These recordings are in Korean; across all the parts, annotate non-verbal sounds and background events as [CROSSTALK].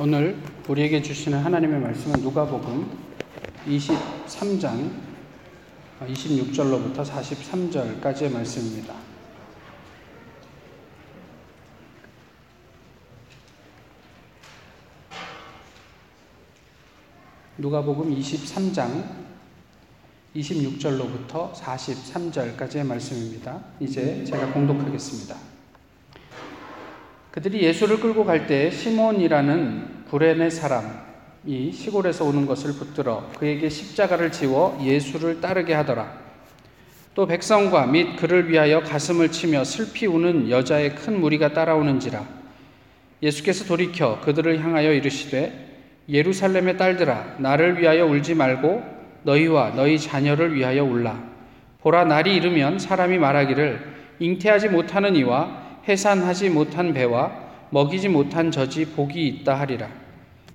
오늘 우리에게 주시는 하나님의 말씀은 누가복음 23장 26절로부터 43절까지의 말씀입니다. 누가복음 23장 26절로부터 43절까지의 말씀입니다. 이제 제가 공독하겠습니다. 그들이 예수를 끌고 갈 때 시몬이라는 구레네 사람이 시골에서 오는 것을 붙들어 그에게 십자가를 지워 예수를 따르게 하더라. 또 백성과 및 그를 위하여 가슴을 치며 슬피 우는 여자의 큰 무리가 따라오는지라. 예수께서 돌이켜 그들을 향하여 이르시되 예루살렘의 딸들아 나를 위하여 울지 말고 너희와 너희 자녀를 위하여 울라. 보라 날이 이르면 사람이 말하기를 잉태하지 못하는 이와 해산하지 못한 배와 먹이지 못한 젖이 복이 있다 하리라.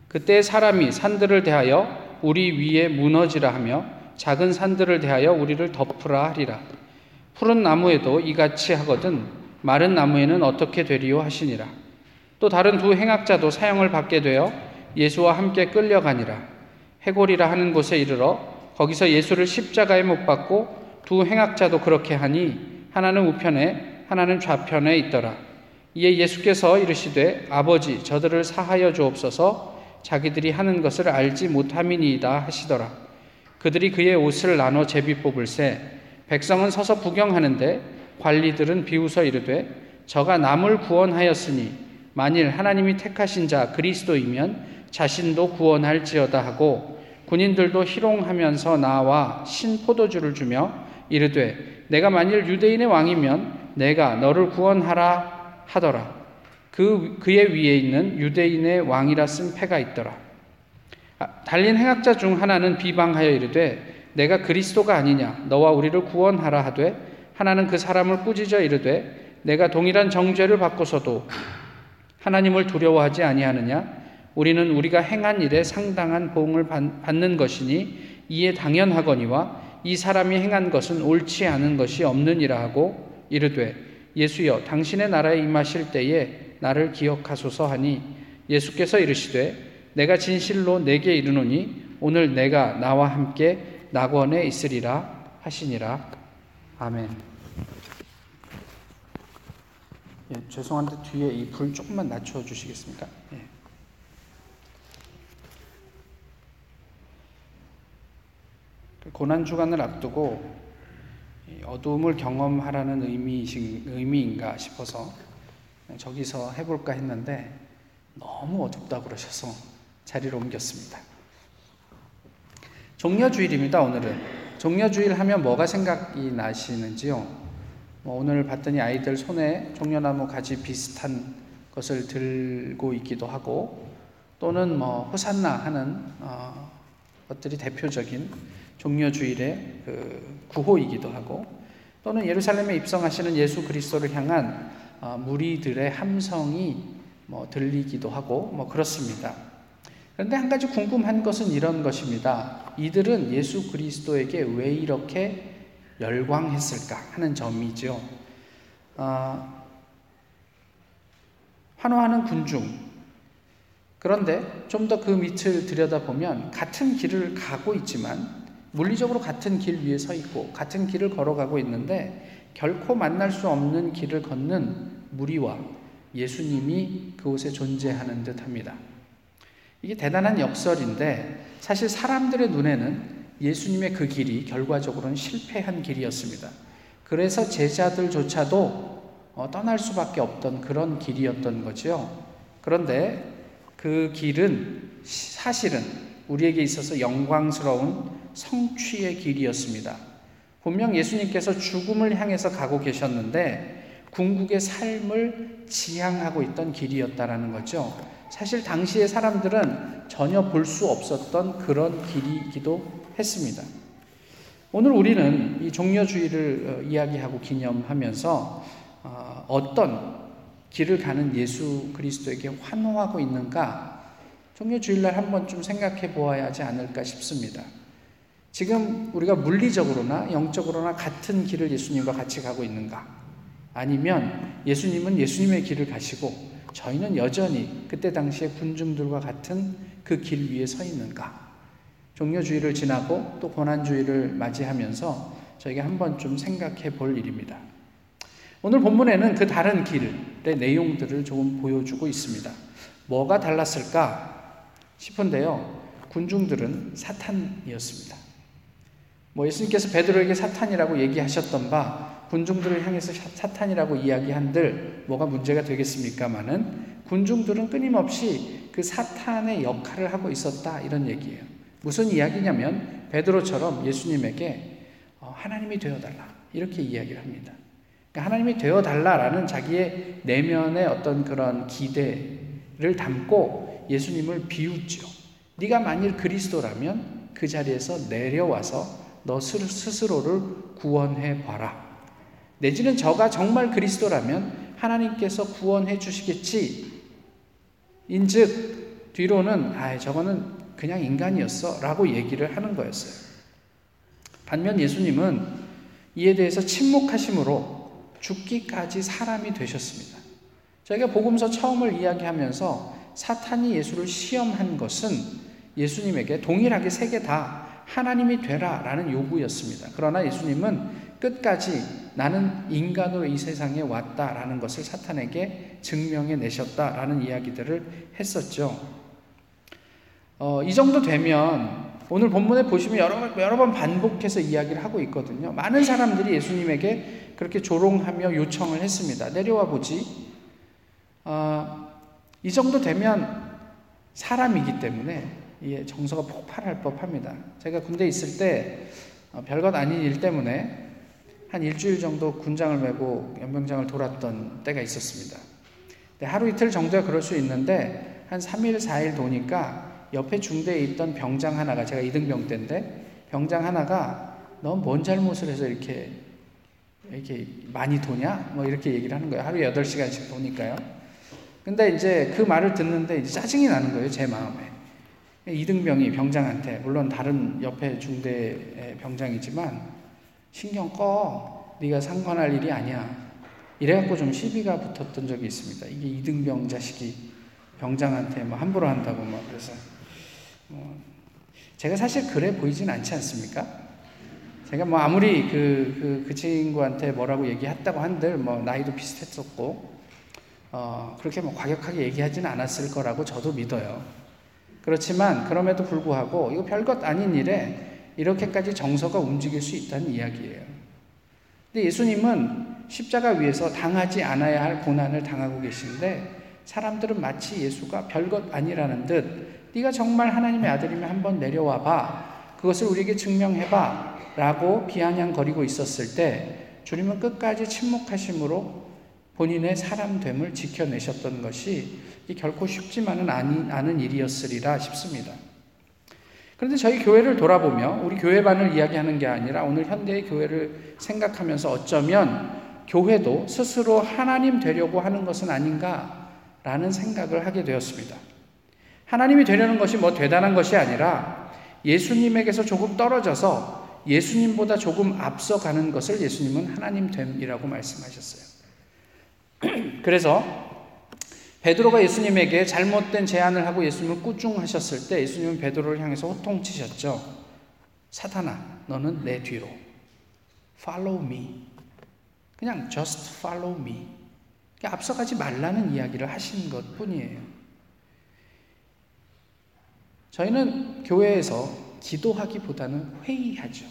그때 사람이 산들을 대하여 우리 위에 무너지라 하며 작은 산들을 대하여 우리를 덮으라 하리라. 푸른 나무에도 이같이 하거든 마른 나무에는 어떻게 되리요 하시니라. 또 다른 두 행악자도 사형을 받게 되어 예수와 함께 끌려가니라. 해골이라 하는 곳에 이르러 거기서 예수를 십자가에 못 박고 두 행악자도 그렇게 하니 하나는 우편에 하나는 좌편에 있더라. 이에 예수께서 이르시되 아버지 저들을 사하여 주옵소서 자기들이 하는 것을 알지 못함이니이다 하시더라. 그들이 그의 옷을 나눠 제비 뽑을새 백성은 서서 구경하는데 관리들은 비웃어 이르되 저가 남을 구원하였으니 만일 하나님이 택하신 자 그리스도이면 자신도 구원할지어다 하고 군인들도 희롱하면서 나와 신 포도주를 주며 이르되 내가 만일 유대인의 왕이면 내가 너를 구원하라 하더라. 그 그의 위에 있는 유대인의 왕이라 쓴 패가 있더라. 아, 달린 행악자 중 하나는 비방하여 이르되 내가 그리스도가 아니냐 너와 우리를 구원하라 하되 하나는 그 사람을 꾸짖어 이르되 내가 동일한 정죄를 받고서도 하나님을 두려워하지 아니하느냐 우리는 우리가 행한 일에 상당한 보응을 받는 것이니 이에 당연하거니와 이 사람이 행한 것은 옳지 않은 것이 없느니라 하고 이르되 예수여 당신의 나라에 임하실 때에 나를 기억하소서 하니 예수께서 이르시되 내가 진실로 내게 이르노니 오늘 내가 나와 함께 낙원에 있으리라 하시니라 아멘. 예, 죄송한데 뒤에 이 불 조금만 낮춰 주시겠습니까? 예. 그 고난 주간을 앞두고 어두움을 경험하라는 의미이신, 의미인가 싶어서 저기서 해볼까 했는데 너무 어둡다 그러셔서 자리를 옮겼습니다. 종려주일입니다, 오늘은. 종려주일 하면 뭐가 생각이 나시는지요? 뭐 오늘 봤더니 아이들 손에 종려나무 가지 비슷한 것을 들고 있기도 하고 또는 뭐 호산나 하는 어, 것들이 대표적인 종려주일의 그 구호이기도 하고 또는 예루살렘에 입성하시는 예수 그리스도를 향한 어, 무리들의 함성이 뭐 들리기도 하고 뭐 그렇습니다. 그런데 한 가지 궁금한 것은 이런 것입니다. 이들은 예수 그리스도에게 왜 이렇게 열광했을까 하는 점이죠. 어, 환호하는 군중. 그런데 좀 더 그 밑을 들여다보면 같은 길을 가고 있지만 물리적으로 같은 길 위에 서 있고 같은 길을 걸어가고 있는데 결코 만날 수 없는 길을 걷는 무리와 예수님이 그곳에 존재하는 듯 합니다. 이게 대단한 역설인데 사실 사람들의 눈에는 예수님의 그 길이 결과적으로는 실패한 길이었습니다. 그래서 제자들조차도 어, 떠날 수밖에 없던 그런 길이었던 거죠. 그런데 그 길은 사실은 우리에게 있어서 영광스러운 성취의 길이었습니다. 분명 예수님께서 죽음을 향해서 가고 계셨는데 궁극의 삶을 지향하고 있던 길이었다라는 거죠. 사실 당시의 사람들은 전혀 볼 수 없었던 그런 길이기도 했습니다. 오늘 우리는 이 종려주의를 어, 이야기하고 기념하면서 어, 어떤 길을 가는 예수 그리스도에게 환호하고 있는가 종려주일날 한번 좀 생각해 보아야 하지 않을까 싶습니다. 지금 우리가 물리적으로나 영적으로나 같은 길을 예수님과 같이 가고 있는가? 아니면 예수님은 예수님의 길을 가시고 저희는 여전히 그때 당시에 군중들과 같은 그 길 위에 서 있는가? 종료주의를 지나고 또 고난주의를 맞이하면서 저희가 한번 좀 생각해 볼 일입니다. 오늘 본문에는 그 다른 길의 내용들을 조금 보여주고 있습니다. 뭐가 달랐을까 싶은데요. 군중들은 사탄이었습니다. 뭐 예수님께서 베드로에게 사탄이라고 얘기하셨던 바 군중들을 향해서 사탄이라고 이야기한들 뭐가 문제가 되겠습니까마는 군중들은 끊임없이 그 사탄의 역할을 하고 있었다 이런 얘기예요. 무슨 이야기냐면 베드로처럼 예수님에게 어, 하나님이 되어달라 이렇게 이야기를 합니다. 그러니까 하나님이 되어달라라는 자기의 내면의 어떤 그런 기대를 담고 예수님을 비웃죠. 네가 만일 그리스도라면 그 자리에서 내려와서 너 스스로를 구원해 봐라. 내지는 저가 정말 그리스도라면 하나님께서 구원해 주시겠지. 인즉 뒤로는 아 저거는 그냥 인간이었어 라고 얘기를 하는 거였어요. 반면 예수님은 이에 대해서 침묵하심으로 죽기까지 사람이 되셨습니다. 저희가 복음서 처음을 이야기하면서 사탄이 예수를 시험한 것은 예수님에게 동일하게 세 개 다 하나님이 되라 라는 요구였습니다. 그러나 예수님은 끝까지 나는 인간으로 이 세상에 왔다 라는 것을 사탄에게 증명해 내셨다 라는 이야기들을 했었죠. 어, 이 정도 되면 오늘 본문에 보시면 여러, 여러 번 반복해서 이야기를 하고 있거든요. 많은 사람들이 예수님에게 그렇게 조롱하며 요청을 했습니다. 내려와 보지. 어, 이 정도 되면 사람이기 때문에 정서가 폭발할 법합니다. 제가 군대 있을 때 어, 별것 아닌 일 때문에 한 일주일 정도 군장을 메고 연병장을 돌았던 때가 있었습니다. 하루 이틀 정도야 그럴 수 있는데 한 3일, 4일 도니까 옆에 중대에 있던 병장 하나가 제가 2등병 때인데 병장 하나가 넌 뭔 잘못을 해서 이렇게 이렇게 많이 도냐? 뭐 이렇게 얘기를 하는 거예요. 하루에 8시간씩 도니까요. 근데 이제 그 말을 듣는데 이제 짜증이 나는 거예요, 제 마음에. 이등병이 병장한테, 물론 다른 옆에 중대 병장이지만, 신경 꺼. 네가 상관할 일이 아니야. 이래갖고 좀 시비가 붙었던 적이 있습니다. 이게 이등병 자식이 병장한테 뭐 함부로 한다고 막 그래서 뭐 제가 사실 그래 보이진 않지 않습니까? 제가 뭐 아무리 그, 그, 그 친구한테 뭐라고 얘기했다고 한들 뭐 나이도 비슷했었고 어, 그렇게 뭐 과격하게 얘기하지는 않았을 거라고 저도 믿어요. 그렇지만 그럼에도 불구하고 이거 별것 아닌 일에 이렇게까지 정서가 움직일 수 있다는 이야기예요. 근데 예수님은 십자가 위에서 당하지 않아야 할 고난을 당하고 계신데 사람들은 마치 예수가 별것 아니라는 듯 네가 정말 하나님의 아들이면 한번 내려와 봐. 그것을 우리에게 증명해 봐. 라고 비아냥거리고 있었을 때 주님은 끝까지 침묵하심으로 본인의 사람됨을 지켜내셨던 것이 결코 쉽지만은 않은 일이었으리라 싶습니다. 그런데 저희 교회를 돌아보며 우리 교회반을 이야기하는 게 아니라 오늘 현대의 교회를 생각하면서 어쩌면 교회도 스스로 하나님 되려고 하는 것은 아닌가라는 생각을 하게 되었습니다. 하나님이 되려는 것이 뭐 대단한 것이 아니라 예수님에게서 조금 떨어져서 예수님보다 조금 앞서가는 것을 예수님은 하나님 됨이라고 말씀하셨어요. [CLEARS THROAT] 그래서 베드로가 예수님에게 잘못된 제안을 하고 예수님을 꾸중하셨을 때 예수님은 베드로를 향해서 호통치셨죠. 사탄아, 너는 내 뒤로. Follow me. 그냥 just follow me. 앞서가지 말라는 이야기를 하신 것 뿐이에요. 저희는 교회에서 기도하기보다는 회의하죠.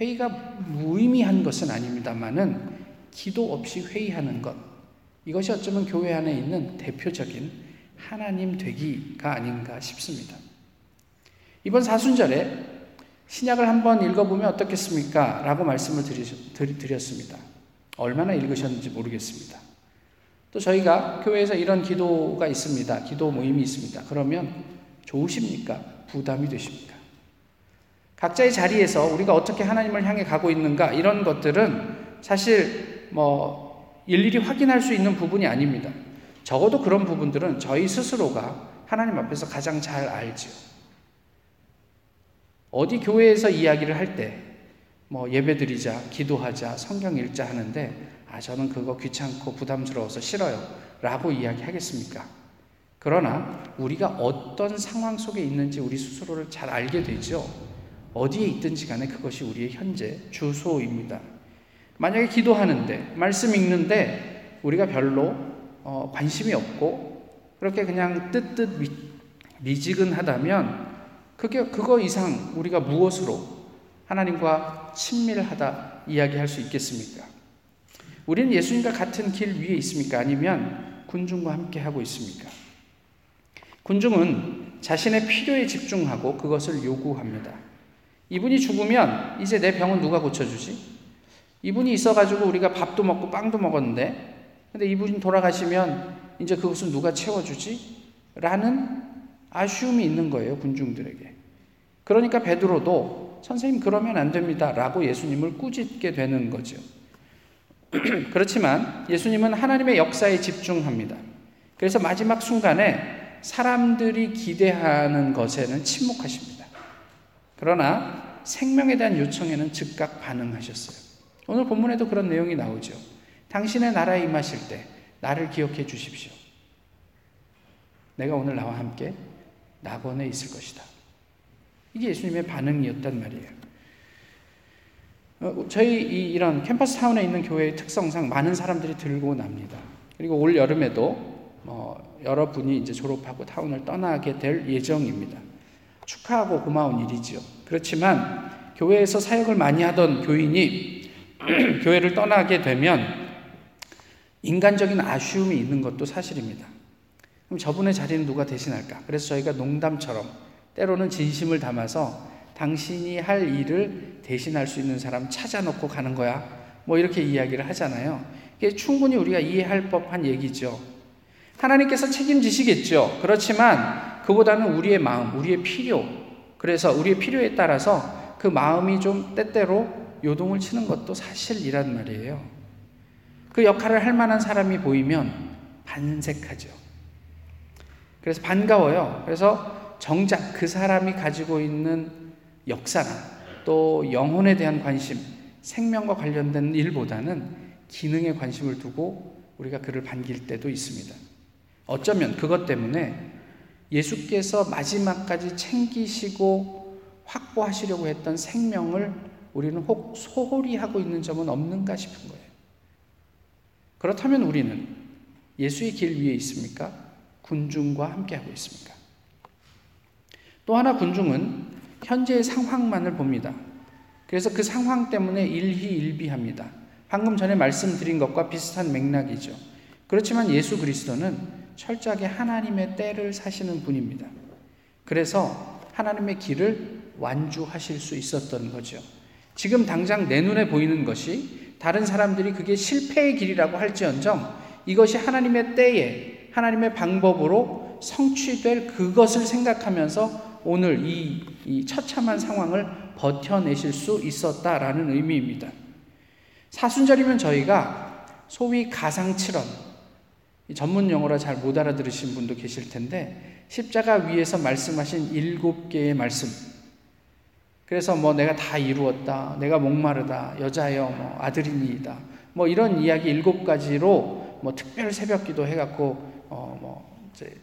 회의가 무의미한 것은 아닙니다만은 기도 없이 회의하는 것. 이것이 어쩌면 교회 안에 있는 대표적인 하나님 되기가 아닌가 싶습니다. 이번 사순절에 신약을 한번 읽어보면 어떻겠습니까? 라고 말씀을 드렸습니다. 얼마나 읽으셨는지 모르겠습니다. 또 저희가 교회에서 이런 기도가 있습니다. 기도 모임이 있습니다. 그러면 좋으십니까? 부담이 되십니까? 각자의 자리에서 우리가 어떻게 하나님을 향해 가고 있는가 이런 것들은 사실 뭐 일일이 확인할 수 있는 부분이 아닙니다. 적어도 그런 부분들은 저희 스스로가 하나님 앞에서 가장 잘 알죠. 어디 교회에서 이야기를 할 때, 뭐 예배 드리자, 기도하자, 성경 읽자 하는데, 아, 저는 그거 귀찮고 부담스러워서 싫어요. 라고 이야기하겠습니까? 그러나 우리가 어떤 상황 속에 있는지 우리 스스로를 잘 알게 되죠. 어디에 있든지 간에 그것이 우리의 현재 주소입니다. 만약에 기도하는데, 말씀 읽는데 우리가 별로 어, 관심이 없고 그렇게 그냥 뜨뜻 미, 미지근하다면 그게 그거 이상 우리가 무엇으로 하나님과 친밀하다 이야기할 수 있겠습니까? 우리는 예수님과 같은 길 위에 있습니까? 아니면 군중과 함께 하고 있습니까? 군중은 자신의 필요에 집중하고 그것을 요구합니다. 이분이 죽으면 이제 내 병은 누가 고쳐주지? 이분이 있어가지고 우리가 밥도 먹고 빵도 먹었는데, 근데 이분이 돌아가시면 이제 그것은 누가 채워주지? 라는 아쉬움이 있는 거예요, 군중들에게. 그러니까 베드로도 선생님 그러면 안 됩니다. 라고 예수님을 꾸짖게 되는 거죠. [CLEARS THROAT] 그렇지만 예수님은 하나님의 역사에 집중합니다. 그래서 마지막 순간에 사람들이 기대하는 것에는 침묵하십니다. 그러나 생명에 대한 요청에는 즉각 반응하셨어요. 오늘 본문에도 그런 내용이 나오죠. 당신의 나라에 임하실 때 나를 기억해 주십시오. 내가 오늘 나와 함께 낙원에 있을 것이다. 이게 예수님의 반응이었단 말이에요. 어, 저희 이런 캠퍼스 타운에 있는 교회의 특성상 많은 사람들이 들고 납니다. 그리고 올 여름에도 어, 여러분이 이제 졸업하고 타운을 떠나게 될 예정입니다. 축하하고 고마운 일이지요. 그렇지만 교회에서 사역을 많이 하던 교인이 [CLEARS THROAT] 교회를 떠나게 되면 인간적인 아쉬움이 있는 것도 사실입니다. 그럼 저분의 자리는 누가 대신할까? 그래서 저희가 농담처럼 때로는 진심을 담아서 당신이 할 일을 대신할 수 있는 사람 찾아놓고 가는 거야. 뭐 이렇게 이야기를 하잖아요. 이게 충분히 우리가 이해할 법한 얘기죠. 하나님께서 책임지시겠죠. 그렇지만 그보다는 우리의 마음, 우리의 필요. 그래서 우리의 필요에 따라서 그 마음이 좀 때때로 요동을 치는 것도 사실이란 말이에요. 그 역할을 할 만한 사람이 보이면 반색하죠. 그래서 반가워요. 그래서 정작 그 사람이 가지고 있는 역사나 또 영혼에 대한 관심, 생명과 관련된 일보다는 기능에 관심을 두고 우리가 그를 반길 때도 있습니다. 어쩌면 그것 때문에 예수께서 마지막까지 챙기시고 확보하시려고 했던 생명을 우리는 혹 소홀히 하고 있는 점은 없는가 싶은 거예요. 그렇다면 우리는 예수의 길 위에 있습니까? 군중과 함께하고 있습니까? 또 하나 군중은 현재의 상황만을 봅니다. 그래서 그 상황 때문에 일희일비합니다. 방금 전에 말씀드린 것과 비슷한 맥락이죠. 그렇지만 예수 그리스도는 철저하게 하나님의 때를 사시는 분입니다. 그래서 하나님의 길을 완주하실 수 있었던 거죠. 지금 당장 내 눈에 보이는 것이 다른 사람들이 그게 실패의 길이라고 할지언정 이것이 하나님의 때에 하나님의 방법으로 성취될 그것을 생각하면서 오늘 이, 이 처참한 상황을 버텨내실 수 있었다라는 의미입니다. 사순절이면 저희가 소위 가상칠언, 전문 용어라 잘 못 알아들으신 분도 계실 텐데, 십자가 위에서 말씀하신 일곱 개의 말씀. 그래서 뭐 내가 다 이루었다, 내가 목마르다, 여자여, 뭐 아들이니이다, 뭐 이런 이야기 일곱 가지로 뭐 특별 새벽 기도 해갖고, 어 뭐 이제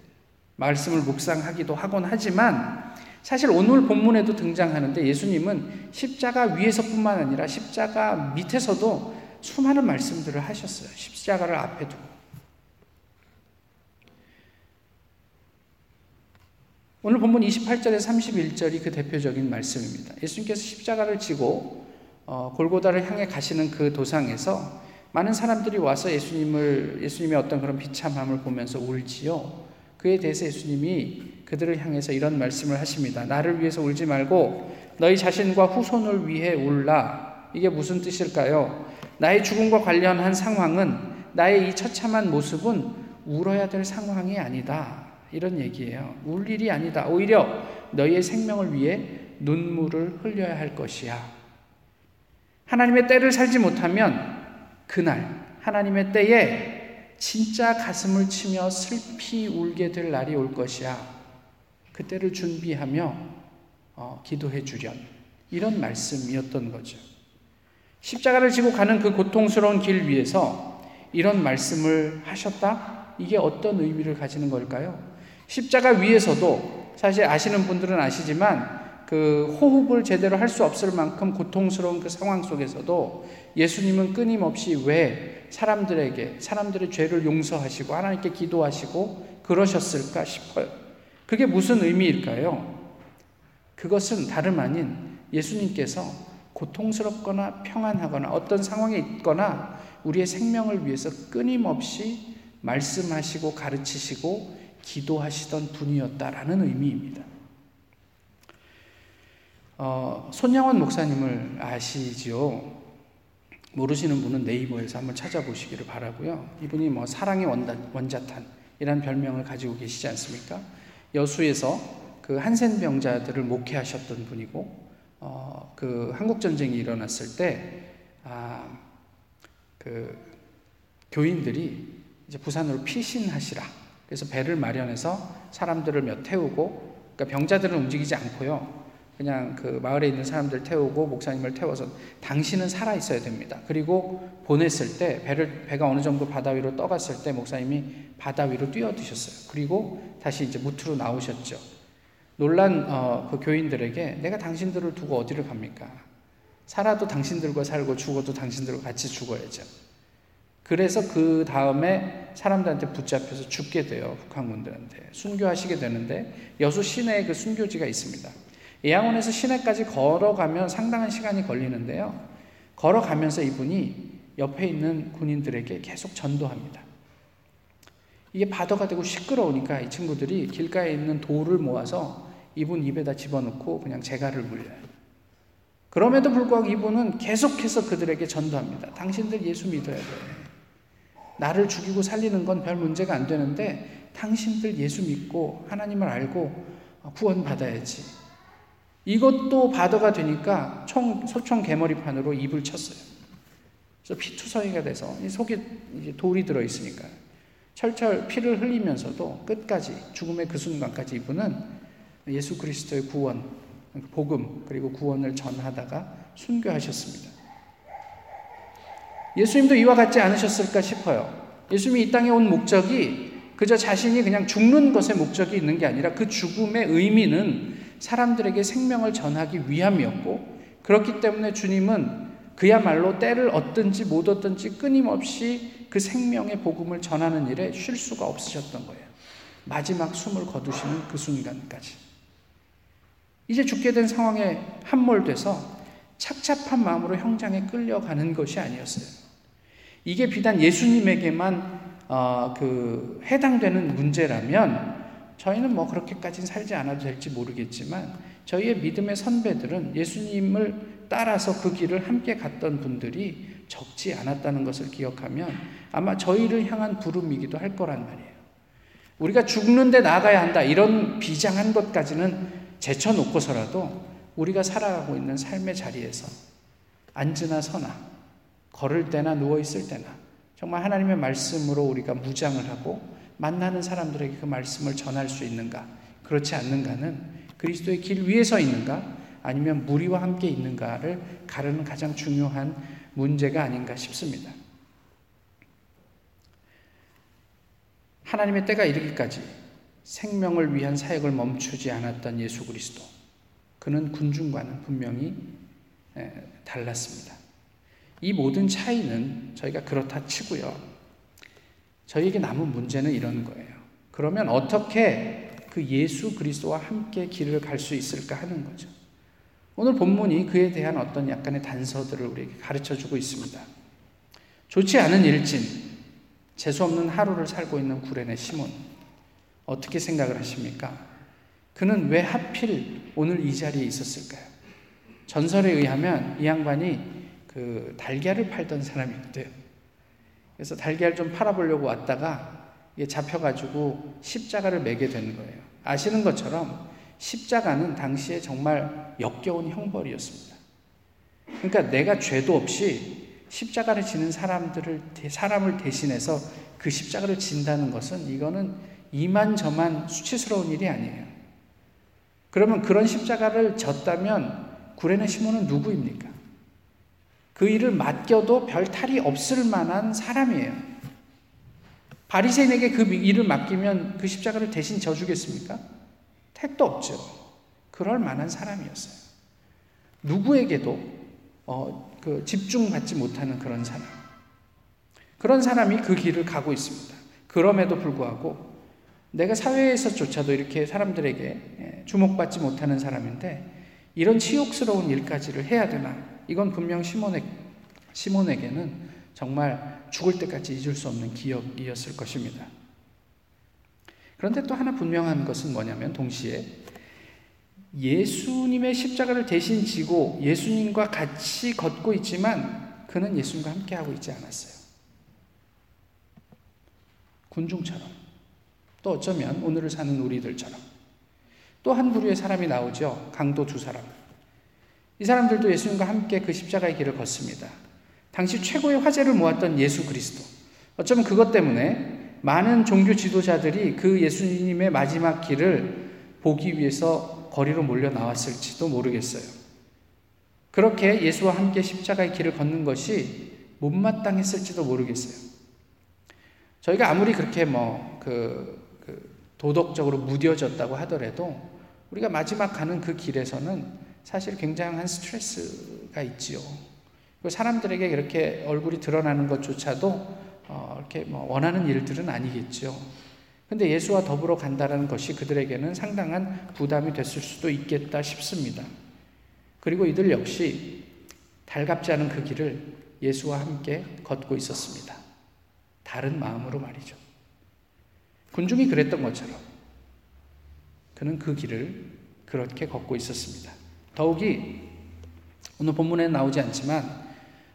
말씀을 묵상하기도 하곤 하지만 사실 오늘 본문에도 등장하는데 예수님은 십자가 위에서뿐만 아니라 십자가 밑에서도 수많은 말씀들을 하셨어요. 십자가를 앞에 두고. 오늘 본문 28절에 31절이 그 대표적인 말씀입니다. 예수님께서 십자가를 지고 어, 골고다를 향해 가시는 그 도상에서 많은 사람들이 와서 예수님을 예수님의 어떤 그런 비참함을 보면서 울지요. 그에 대해서 예수님이 그들을 향해서 이런 말씀을 하십니다. 나를 위해서 울지 말고 너희 자신과 후손을 위해 울라. 이게 무슨 뜻일까요? 나의 죽음과 관련한 상황은 나의 이 처참한 모습은 울어야 될 상황이 아니다. 이런 얘기예요. 울 일이 아니다. 오히려 너희의 생명을 위해 눈물을 흘려야 할 것이야. 하나님의 때를 살지 못하면 그날 하나님의 때에 진짜 가슴을 치며 슬피 울게 될 날이 올 것이야. 그때를 준비하며 어, 기도해 주련. 이런 말씀이었던 거죠. 십자가를 지고 가는 그 고통스러운 길 위에서 이런 말씀을 하셨다? 이게 어떤 의미를 가지는 걸까요? 십자가 위에서도 사실 아시는 분들은 아시지만 그 호흡을 제대로 할 수 없을 만큼 고통스러운 그 상황 속에서도 예수님은 끊임없이 왜 사람들에게 사람들의 죄를 용서하시고 하나님께 기도하시고 그러셨을까 싶어요. 그게 무슨 의미일까요? 그것은 다름 아닌 예수님께서 고통스럽거나 평안하거나 어떤 상황에 있거나 우리의 생명을 위해서 끊임없이 말씀하시고 가르치시고 기도하시던 분이었다라는 의미입니다. 어, 손양원 목사님을 아시죠? 모르시는 분은 네이버에서 한번 찾아보시기를 바라고요. 이분이 뭐 사랑의 원단, 원자탄이라는 별명을 가지고 계시지 않습니까? 여수에서 그 한센 병자들을 목회하셨던 분이고, 어, 그 한국 전쟁이 일어났을 때, 아, 그 교인들이 이제 부산으로 피신하시라. 그래서 배를 마련해서 사람들을 몇 태우고, 그러니까 병자들은 움직이지 않고요. 그냥 그 마을에 있는 사람들 태우고 목사님을 태워서 당신은 살아 있어야 됩니다. 그리고 보냈을 때 배를 배가 어느 정도 바다 위로 떠갔을 때 목사님이 바다 위로 뛰어드셨어요. 그리고 다시 이제 무트로 나오셨죠. 놀란 어, 그 교인들에게 내가 당신들을 두고 어디를 갑니까? 살아도 당신들과 살고 죽어도 당신들과 같이 죽어야죠. 그래서 그 다음에 사람들한테 붙잡혀서 죽게 돼요. 북한군들한테. 순교하시게 되는데 여수 시내에 그 순교지가 있습니다. 예양원에서 시내까지 걸어가면 상당한 시간이 걸리는데요. 걸어가면서 이분이 옆에 있는 군인들에게 계속 전도합니다. 이게 바더가 되고 시끄러우니까 이 친구들이 길가에 있는 돌을 모아서 이분 입에다 집어넣고 그냥 재갈을 물려요. 그럼에도 불구하고 이분은 계속해서 그들에게 전도합니다. 당신들 예수 믿어야 돼. 나를 죽이고 살리는 건 별 문제가 안 되는데 당신들 예수 믿고 하나님을 알고 구원받아야지. 이것도 바더가 되니까 총, 소총 개머리판으로 입을 쳤어요. 그래서 피투성이가 돼서 속에 돌이 들어있으니까 철철 피를 흘리면서도 끝까지 죽음의 그 순간까지 이분은 예수 그리스도의 구원, 복음, 그리고 구원을 전하다가 순교하셨습니다. 예수님도 이와 같지 않으셨을까 싶어요. 예수님이 이 땅에 온 목적이 그저 자신이 그냥 죽는 것에 목적이 있는 게 아니라 그 죽음의 의미는 사람들에게 생명을 전하기 위함이었고 그렇기 때문에 주님은 그야말로 때를 얻든지 못 얻든지 끊임없이 그 생명의 복음을 전하는 일에 쉴 수가 없으셨던 거예요. 마지막 숨을 거두시는 그 순간까지. 이제 죽게 된 상황에 함몰돼서 착잡한 마음으로 형장에 끌려가는 것이 아니었어요. 이게 비단 예수님에게만 어, 그 해당되는 문제라면 저희는 뭐 그렇게까지는 살지 않아도 될지 모르겠지만 저희의 믿음의 선배들은 예수님을 따라서 그 길을 함께 갔던 분들이 적지 않았다는 것을 기억하면 아마 저희를 향한 부름이기도 할 거란 말이에요. 우리가 죽는데 나가야 한다 이런 비장한 것까지는 제쳐놓고서라도 우리가 살아가고 있는 삶의 자리에서 앉으나 서나 걸을 때나 누워 있을 때나 정말 하나님의 말씀으로 우리가 무장을 하고 만나는 사람들에게 그 말씀을 전할 수 있는가? 그렇지 않는가는 그리스도의 길 위에 서 있는가? 아니면 무리와 함께 있는가를 가르는 가장 중요한 문제가 아닌가 싶습니다. 하나님의 때가 이르기까지 생명을 위한 사역을 멈추지 않았던 예수 그리스도. 그는 군중과는 분명히 달랐습니다. 이 모든 차이는 저희가 그렇다 치고요. 저희에게 남은 문제는 이런 거예요. 그러면 어떻게 그 예수 그리스도와 함께 길을 갈 수 있을까 하는 거죠. 오늘 본문이 그에 대한 어떤 약간의 단서들을 우리에게 가르쳐 주고 있습니다. 좋지 않은 일진, 재수없는 하루를 살고 있는 구레네 시몬. 어떻게 생각을 하십니까? 그는 왜 하필 오늘 이 자리에 있었을까요? 전설에 의하면 이 양반이 그 달걀을 팔던 사람이었대요. 그래서 달걀 좀 팔아보려고 왔다가 잡혀가지고 십자가를 매게 되는 거예요. 아시는 것처럼 십자가는 당시에 정말 역겨운 형벌이었습니다. 그러니까 내가 죄도 없이 십자가를 지는 사람들을 사람을 대신해서 그 십자가를 진다는 것은 이거는 이만저만 수치스러운 일이 아니에요. 그러면 그런 십자가를 졌다면 구레네 시몬은 누구입니까? 그 일을 맡겨도 별 탈이 없을 만한 사람이에요. 바리새인에게 그 일을 맡기면 그 십자가를 대신 져주겠습니까? 택도 없죠. 그럴 만한 사람이었어요. 누구에게도 어, 그 집중받지 못하는 그런 사람. 그런 사람이 그 길을 가고 있습니다. 그럼에도 불구하고 내가 사회에서조차도 이렇게 사람들에게 예, 주목받지 못하는 사람인데 이런 치욕스러운 일까지를 해야 되나? 이건 분명 시몬에, 시몬에게는 정말 죽을 때까지 잊을 수 없는 기억이었을 것입니다. 그런데 또 하나 분명한 것은 뭐냐면 동시에 예수님의 십자가를 대신 지고 예수님과 같이 걷고 있지만 그는 예수님과 함께하고 있지 않았어요. 군중처럼 또 어쩌면 오늘을 사는 우리들처럼 또 한 부류의 사람이 나오죠. 강도 두 사람. 이 사람들도 예수님과 함께 그 십자가의 길을 걷습니다. 당시 최고의 화제를 모았던 예수 그리스도. 어쩌면 그것 때문에 많은 종교 지도자들이 그 예수님의 마지막 길을 보기 위해서 거리로 몰려 나왔을지도 모르겠어요. 그렇게 예수와 함께 십자가의 길을 걷는 것이 못마땅했을지도 모르겠어요. 저희가 아무리 그렇게 뭐, 그, 그 도덕적으로 무뎌졌다고 하더라도 우리가 마지막 가는 그 길에서는 사실 굉장한 스트레스가 있지요. 사람들에게 이렇게 얼굴이 드러나는 것조차도 어, 이렇게 뭐 원하는 일들은 아니겠죠. 근데 예수와 더불어 간다는 것이 그들에게는 상당한 부담이 됐을 수도 있겠다 싶습니다. 그리고 이들 역시 달갑지 않은 그 길을 예수와 함께 걷고 있었습니다. 다른 마음으로 말이죠. 군중이 그랬던 것처럼 그는 그 길을 그렇게 걷고 있었습니다. 더욱이 오늘 본문에 나오지 않지만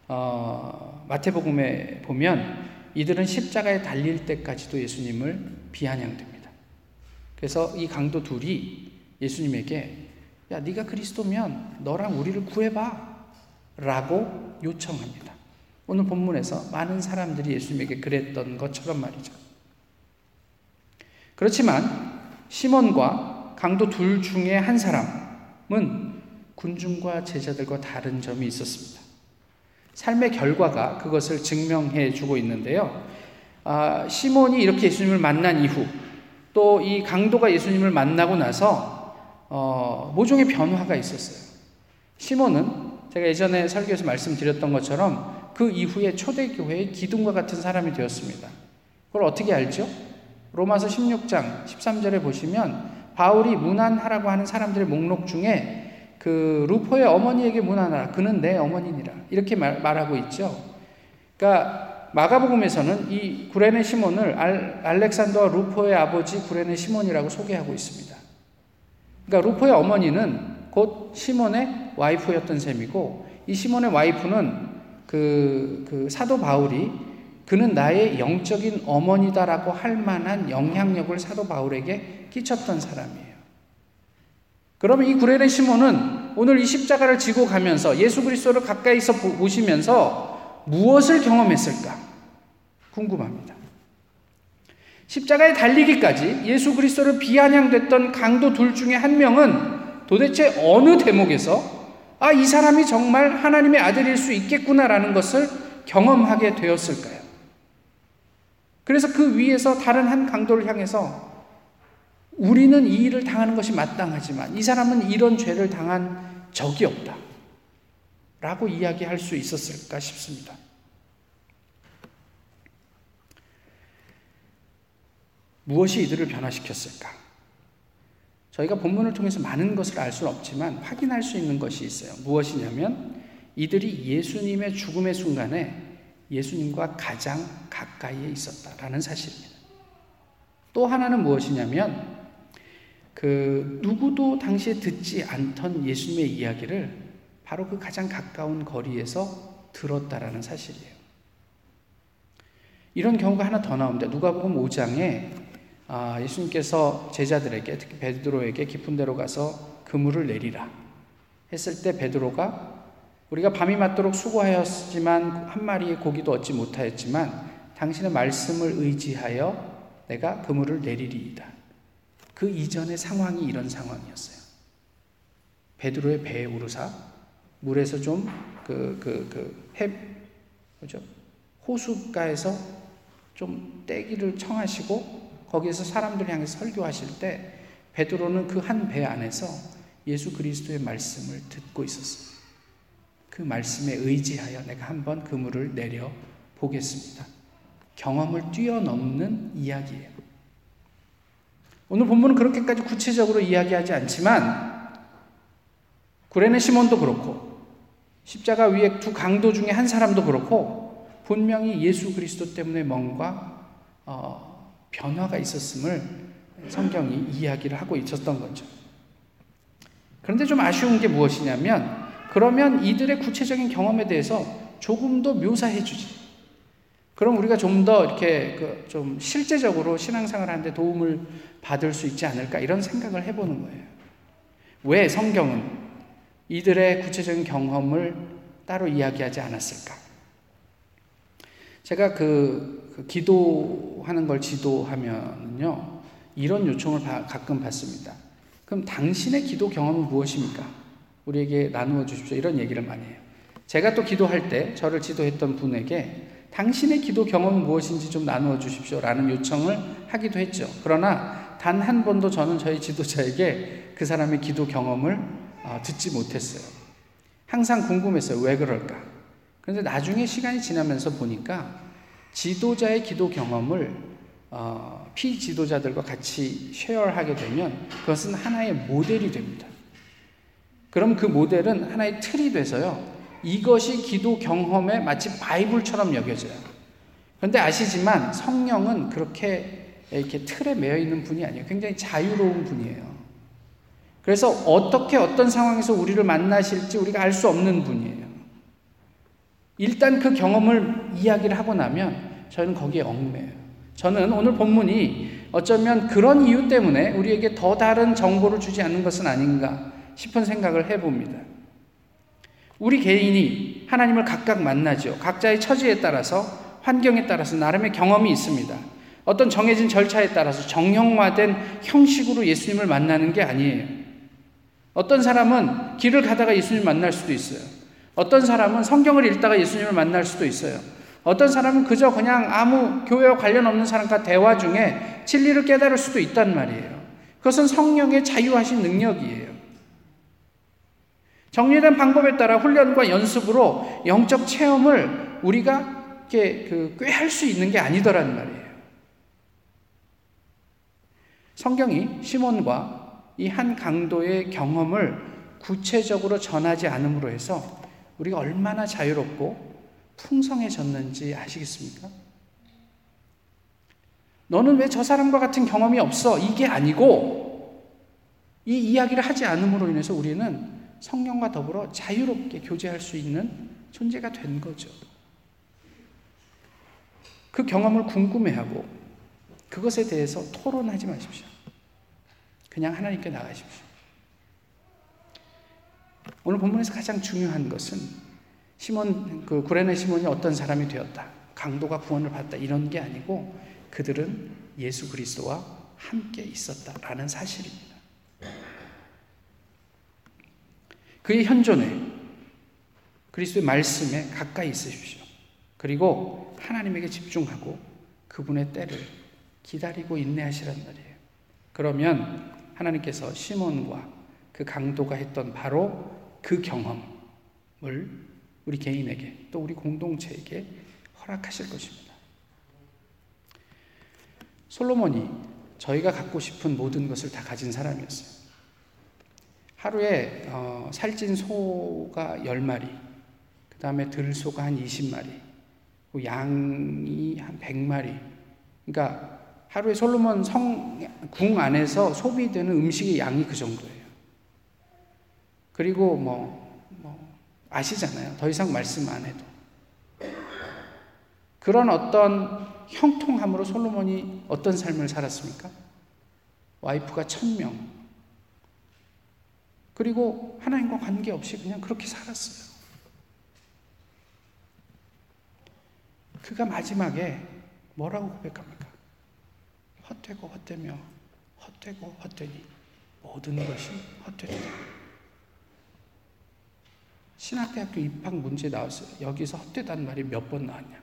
어, 마태복음에 보면 이들은 십자가에 달릴 때까지도 예수님을 비아냥됩니다. 그래서 이 강도 둘이 예수님에게 야 네가 그리스도면 너랑 우리를 구해봐 라고 요청합니다. 오늘 본문에서 많은 사람들이 예수님에게 그랬던 것처럼 말이죠. 그렇지만 시몬과 강도 둘 중에 한 사람은 군중과 제자들과 다른 점이 있었습니다. 삶의 결과가 그것을 증명해 주고 있는데요. 아, 시몬이 이렇게 예수님을 만난 이후 또 이 강도가 예수님을 만나고 나서 어, 모종의 변화가 있었어요. 시몬은 제가 예전에 설교에서 말씀드렸던 것처럼 그 이후에 초대교회의 기둥과 같은 사람이 되었습니다. 그걸 어떻게 알죠? 로마서 16장 13절에 보시면 바울이 문안하라고 하는 사람들의 목록 중에 그 루포의 어머니에게 문안하라. 그는 내 어머니니라. 이렇게 말, 말하고 있죠. 그러니까 마가복음에서는 이 구레네 시몬을 알, 알렉산더와 루포의 아버지 구레네 시몬이라고 소개하고 있습니다. 그러니까 루포의 어머니는 곧 시몬의 와이프였던 셈이고 이 시몬의 와이프는 그, 그 사도 바울이 그는 나의 영적인 어머니다라고 할 만한 영향력을 사도 바울에게 끼쳤던 사람이에요. 그러면 이 구레네 시몬은 오늘 이 십자가를 지고 가면서 예수 그리스도를 가까이서 보시면서 무엇을 경험했을까? 궁금합니다. 십자가에 달리기까지 예수 그리스도를 비아냥됐던 강도 둘 중에 한 명은 도대체 어느 대목에서 아, 이 사람이 정말 하나님의 아들일 수 있겠구나라는 것을 경험하게 되었을까요? 그래서 그 위에서 다른 한 강도를 향해서 우리는 이 일을 당하는 것이 마땅하지만 이 사람은 이런 죄를 당한 적이 없다. 라고 이야기할 수 있었을까 싶습니다. 무엇이 이들을 변화시켰을까? 저희가 본문을 통해서 많은 것을 알 수는 없지만 확인할 수 있는 것이 있어요. 무엇이냐면 이들이 예수님의 죽음의 순간에 예수님과 가장 가까이에 있었다라는 사실입니다. 또 하나는 무엇이냐면 그 누구도 당시에 듣지 않던 예수님의 이야기를 바로 그 가장 가까운 거리에서 들었다라는 사실이에요. 이런 경우가 하나 더 나옵니다. 누가복음 5장에 아, 예수님께서 제자들에게 특히 베드로에게 깊은 데로 가서 그물을 내리라 했을 때 베드로가 우리가 밤이 맞도록 수고하였지만 한 마리의 고기도 얻지 못하였지만 당신의 말씀을 의지하여 내가 그물을 내리리이다. 그 이전의 상황이 이런 상황이었어요. 베드로의 배에 오르사 물에서 좀 그 그 그해 뭐죠 호숫가에서 좀 떼기를 청하시고 거기에서 사람들 향해 설교하실 때 베드로는 그 한 배 안에서 예수 그리스도의 말씀을 듣고 있었어요. 그 말씀에 의지하여 내가 한번 그물을 내려 보겠습니다. 경험을 뛰어넘는 이야기예요. 오늘 본문은 그렇게까지 구체적으로 이야기하지 않지만 구레네 시몬도 그렇고 십자가 위에 두 강도 중에 한 사람도 그렇고 분명히 예수 그리스도 때문에 뭔가 어, 변화가 있었음을 성경이 이야기를 하고 있었던 거죠. 그런데 좀 아쉬운 게 무엇이냐면 그러면 이들의 구체적인 경험에 대해서 조금 더 묘사해 주지. 그럼 우리가 좀 더 이렇게 그 좀 실제적으로 신앙생활 하는데 도움을 받을 수 있지 않을까 이런 생각을 해보는 거예요. 왜 성경은 이들의 구체적인 경험을 따로 이야기하지 않았을까? 제가 그, 그 기도하는 걸 지도하면요 이런 요청을 바, 가끔 받습니다. 그럼 당신의 기도 경험은 무엇입니까? 우리에게 나누어 주십시오. 이런 얘기를 많이 해요. 제가 또 기도할 때 저를 지도했던 분에게 당신의 기도 경험은 무엇인지 좀 나누어 주십시오. 라는 요청을 하기도 했죠. 그러나 단 한 번도 저는 저희 지도자에게 그 사람의 기도 경험을 어, 듣지 못했어요. 항상 궁금했어요. 왜 그럴까? 그런데 나중에 시간이 지나면서 보니까 지도자의 기도 경험을 어, 피지도자들과 같이 쉐어하게 되면 그것은 하나의 모델이 됩니다. 그럼 그 모델은 하나의 틀이 돼서요. 이것이 기도 경험에 마치 바이블처럼 여겨져요. 그런데 아시지만 성령은 그렇게 이렇게 틀에 매여 있는 분이 아니에요. 굉장히 자유로운 분이에요. 그래서 어떻게 어떤 상황에서 우리를 만나실지 우리가 알 수 없는 분이에요. 일단 그 경험을 이야기를 하고 나면 저는 거기에 얽매요. 저는 오늘 본문이 어쩌면 그런 이유 때문에 우리에게 더 다른 정보를 주지 않는 것은 아닌가 싶은 생각을 해봅니다. 우리 개인이 하나님을 각각 만나죠. 각자의 처지에 따라서 환경에 따라서 나름의 경험이 있습니다. 어떤 정해진 절차에 따라서 정형화된 형식으로 예수님을 만나는 게 아니에요. 어떤 사람은 길을 가다가 예수님 만날 수도 있어요. 어떤 사람은 성경을 읽다가 예수님을 만날 수도 있어요. 어떤 사람은 그저 그냥 아무 교회와 관련 없는 사람과 대화 중에 진리를 깨달을 수도 있단 말이에요. 그것은 성령의 자유하신 능력이에요. 정리된 방법에 따라 훈련과 연습으로 영적 체험을 우리가 이렇게 그꽤할 수 있는 게 아니더란 말이에요. 성경이 시몬과 이 한 강도의 경험을 구체적으로 전하지 않음으로 해서 우리가 얼마나 자유롭고 풍성해졌는지 아시겠습니까? 너는 왜 저 사람과 같은 경험이 없어? 이게 아니고 이 이야기를 하지 않음으로 인해서 우리는 성령과 더불어 자유롭게 교제할 수 있는 존재가 된 거죠. 그 경험을 궁금해하고 그것에 대해서 토론하지 마십시오. 그냥 하나님께 나가십시오. 오늘 본문에서 가장 중요한 것은 시몬 그 구레네 시몬이 어떤 사람이 되었다. 강도가 구원을 받다 이런 게 아니고 그들은 예수 그리스도와 함께 있었다라는 사실입니다. 그의 현존에 그리스도의 말씀에 가까이 있으십시오. 그리고 하나님에게 집중하고 그분의 때를 기다리고 인내하시란 말이에요. 그러면 하나님께서 시몬과 그 강도가 했던 바로 그 경험을 우리 개인에게 또 우리 공동체에게 허락하실 것입니다. 솔로몬이 저희가 갖고 싶은 모든 것을 다 가진 사람이었어요. 하루에 어, 살찐 소가 10마리, 그 다음에 들소가 한 20마리, 양이 한 100마리. 그러니까 하루에 솔로몬 성, 궁 안에서 소비되는 음식의 양이 그 정도예요. 그리고 뭐, 뭐, 아시잖아요. 더 이상 말씀 안 해도. 그런 어떤 형통함으로 솔로몬이 어떤 삶을 살았습니까? 와이프가 천명, 그리고 하나님과 관계없이 그냥 그렇게 살았어요. 그가 마지막에 뭐라고 고백합니까? 헛되고 헛되며 헛되고 헛되니 모든 것이 헛되다. 신학대학교 입학 문제 나왔어요. 여기서 헛되다는 말이 몇 번 나왔냐?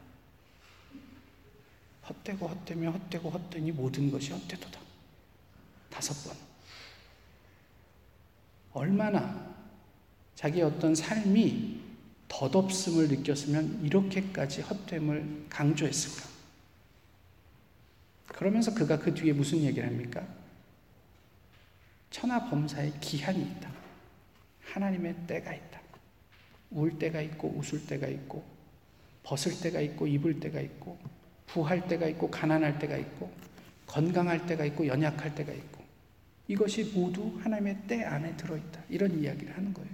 헛되고 헛되며 헛되고 헛되니 모든 것이 헛되도다. 다섯 번. 얼마나 자기 어떤 삶이 덧없음을 느꼈으면 이렇게까지 헛됨을 강조했을까? 그러면서 그가 그 뒤에 무슨 얘기를 합니까? 천하 범사에 기한이 있다. 하나님의 때가 있다. 울 때가 있고 웃을 때가 있고 벗을 때가 있고 입을 때가 있고 부할 때가 있고 가난할 때가 있고 건강할 때가 있고 연약할 때가 있고 이것이 모두 하나님의 때 안에 들어있다. 이런 이야기를 하는 거예요.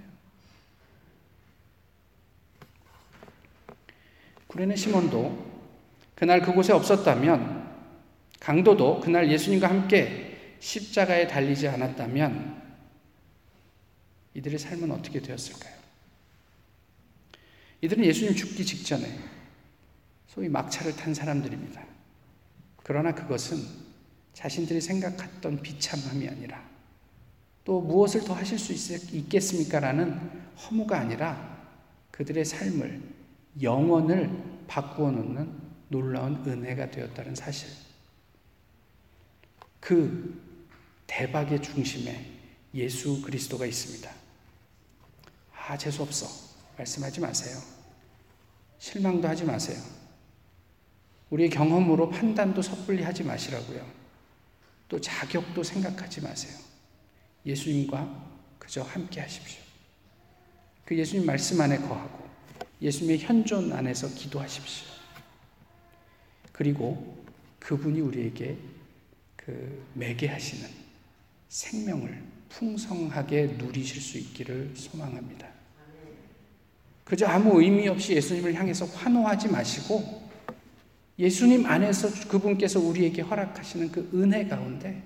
구레네 시몬도 그날 그곳에 없었다면 강도도 그날 예수님과 함께 십자가에 달리지 않았다면 이들의 삶은 어떻게 되었을까요? 이들은 예수님 죽기 직전에 소위 막차를 탄 사람들입니다. 그러나 그것은 자신들이 생각했던 비참함이 아니라 또 무엇을 더 하실 수 있겠습니까? 라는 허무가 아니라 그들의 삶을, 영원을 바꾸어 놓는 놀라운 은혜가 되었다는 사실. 그 대박의 중심에 예수 그리스도가 있습니다. 아, 재수없어. 말씀하지 마세요. 실망도 하지 마세요. 우리의 경험으로 판단도 섣불리 하지 마시라고요. 또 자격도 생각하지 마세요. 예수님과 그저 함께 하십시오. 그 예수님 말씀 안에 거하고 예수님의 현존 안에서 기도하십시오. 그리고 그분이 우리에게 그 매개하시는 생명을 풍성하게 누리실 수 있기를 소망합니다. 그저 아무 의미 없이 예수님을 향해서 환호하지 마시고 예수님 안에서 그분께서 우리에게 허락하시는 그 은혜 가운데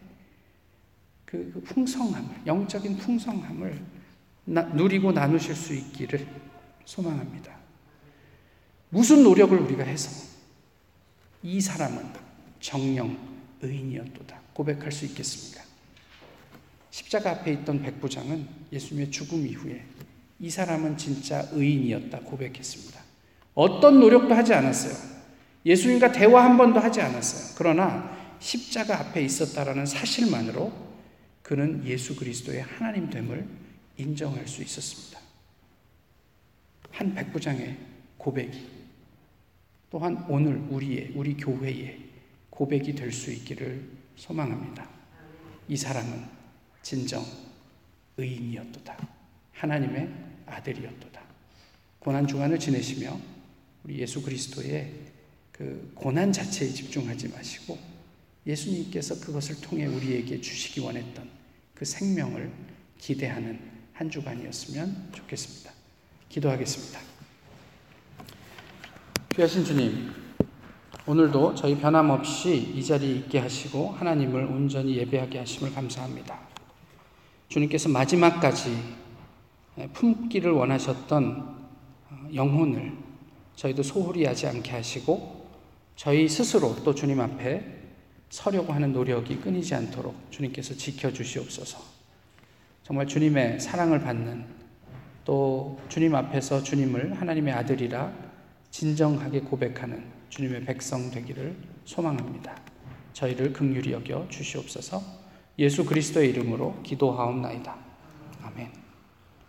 그, 그 풍성함을, 영적인 풍성함을 나, 누리고 나누실 수 있기를 소망합니다. 무슨 노력을 우리가 해서 이 사람은 정령 의인이었도다 고백할 수 있겠습니까? 십자가 앞에 있던 백부장은 예수님의 죽음 이후에 이 사람은 진짜 의인이었다 고백했습니다. 어떤 노력도 하지 않았어요. 예수님과 대화 한 번도 하지 않았어요. 그러나 십자가 앞에 있었다라는 사실만으로 그는 예수 그리스도의 하나님 됨을 인정할 수 있었습니다. 한 백부장의 고백이 또한 오늘 우리의 우리 교회의 고백이 될 수 있기를 소망합니다. 이 사람은 진정 의인이었도다. 하나님의 아들이었도다. 고난 주간을 지내시며 우리 예수 그리스도의 그 고난 자체에 집중하지 마시고 예수님께서 그것을 통해 우리에게 주시기 원했던 그 생명을 기대하는 한 주간이었으면 좋겠습니다. 기도하겠습니다. 귀하신 주님, 오늘도 저희 변함없이 이 자리에 있게 하시고 하나님을 온전히 예배하게 하심을 감사합니다. 주님께서 마지막까지 품기를 원하셨던 영혼을 저희도 소홀히 하지 않게 하시고 저희 스스로 또 주님 앞에 서려고 하는 노력이 끊이지 않도록 주님께서 지켜주시옵소서. 정말 주님의 사랑을 받는 또 주님 앞에서 주님을 하나님의 아들이라 진정하게 고백하는 주님의 백성 되기를 소망합니다. 저희를 극률히 여겨 주시옵소서. 예수 그리스도의 이름으로 기도하옵나이다. 아멘.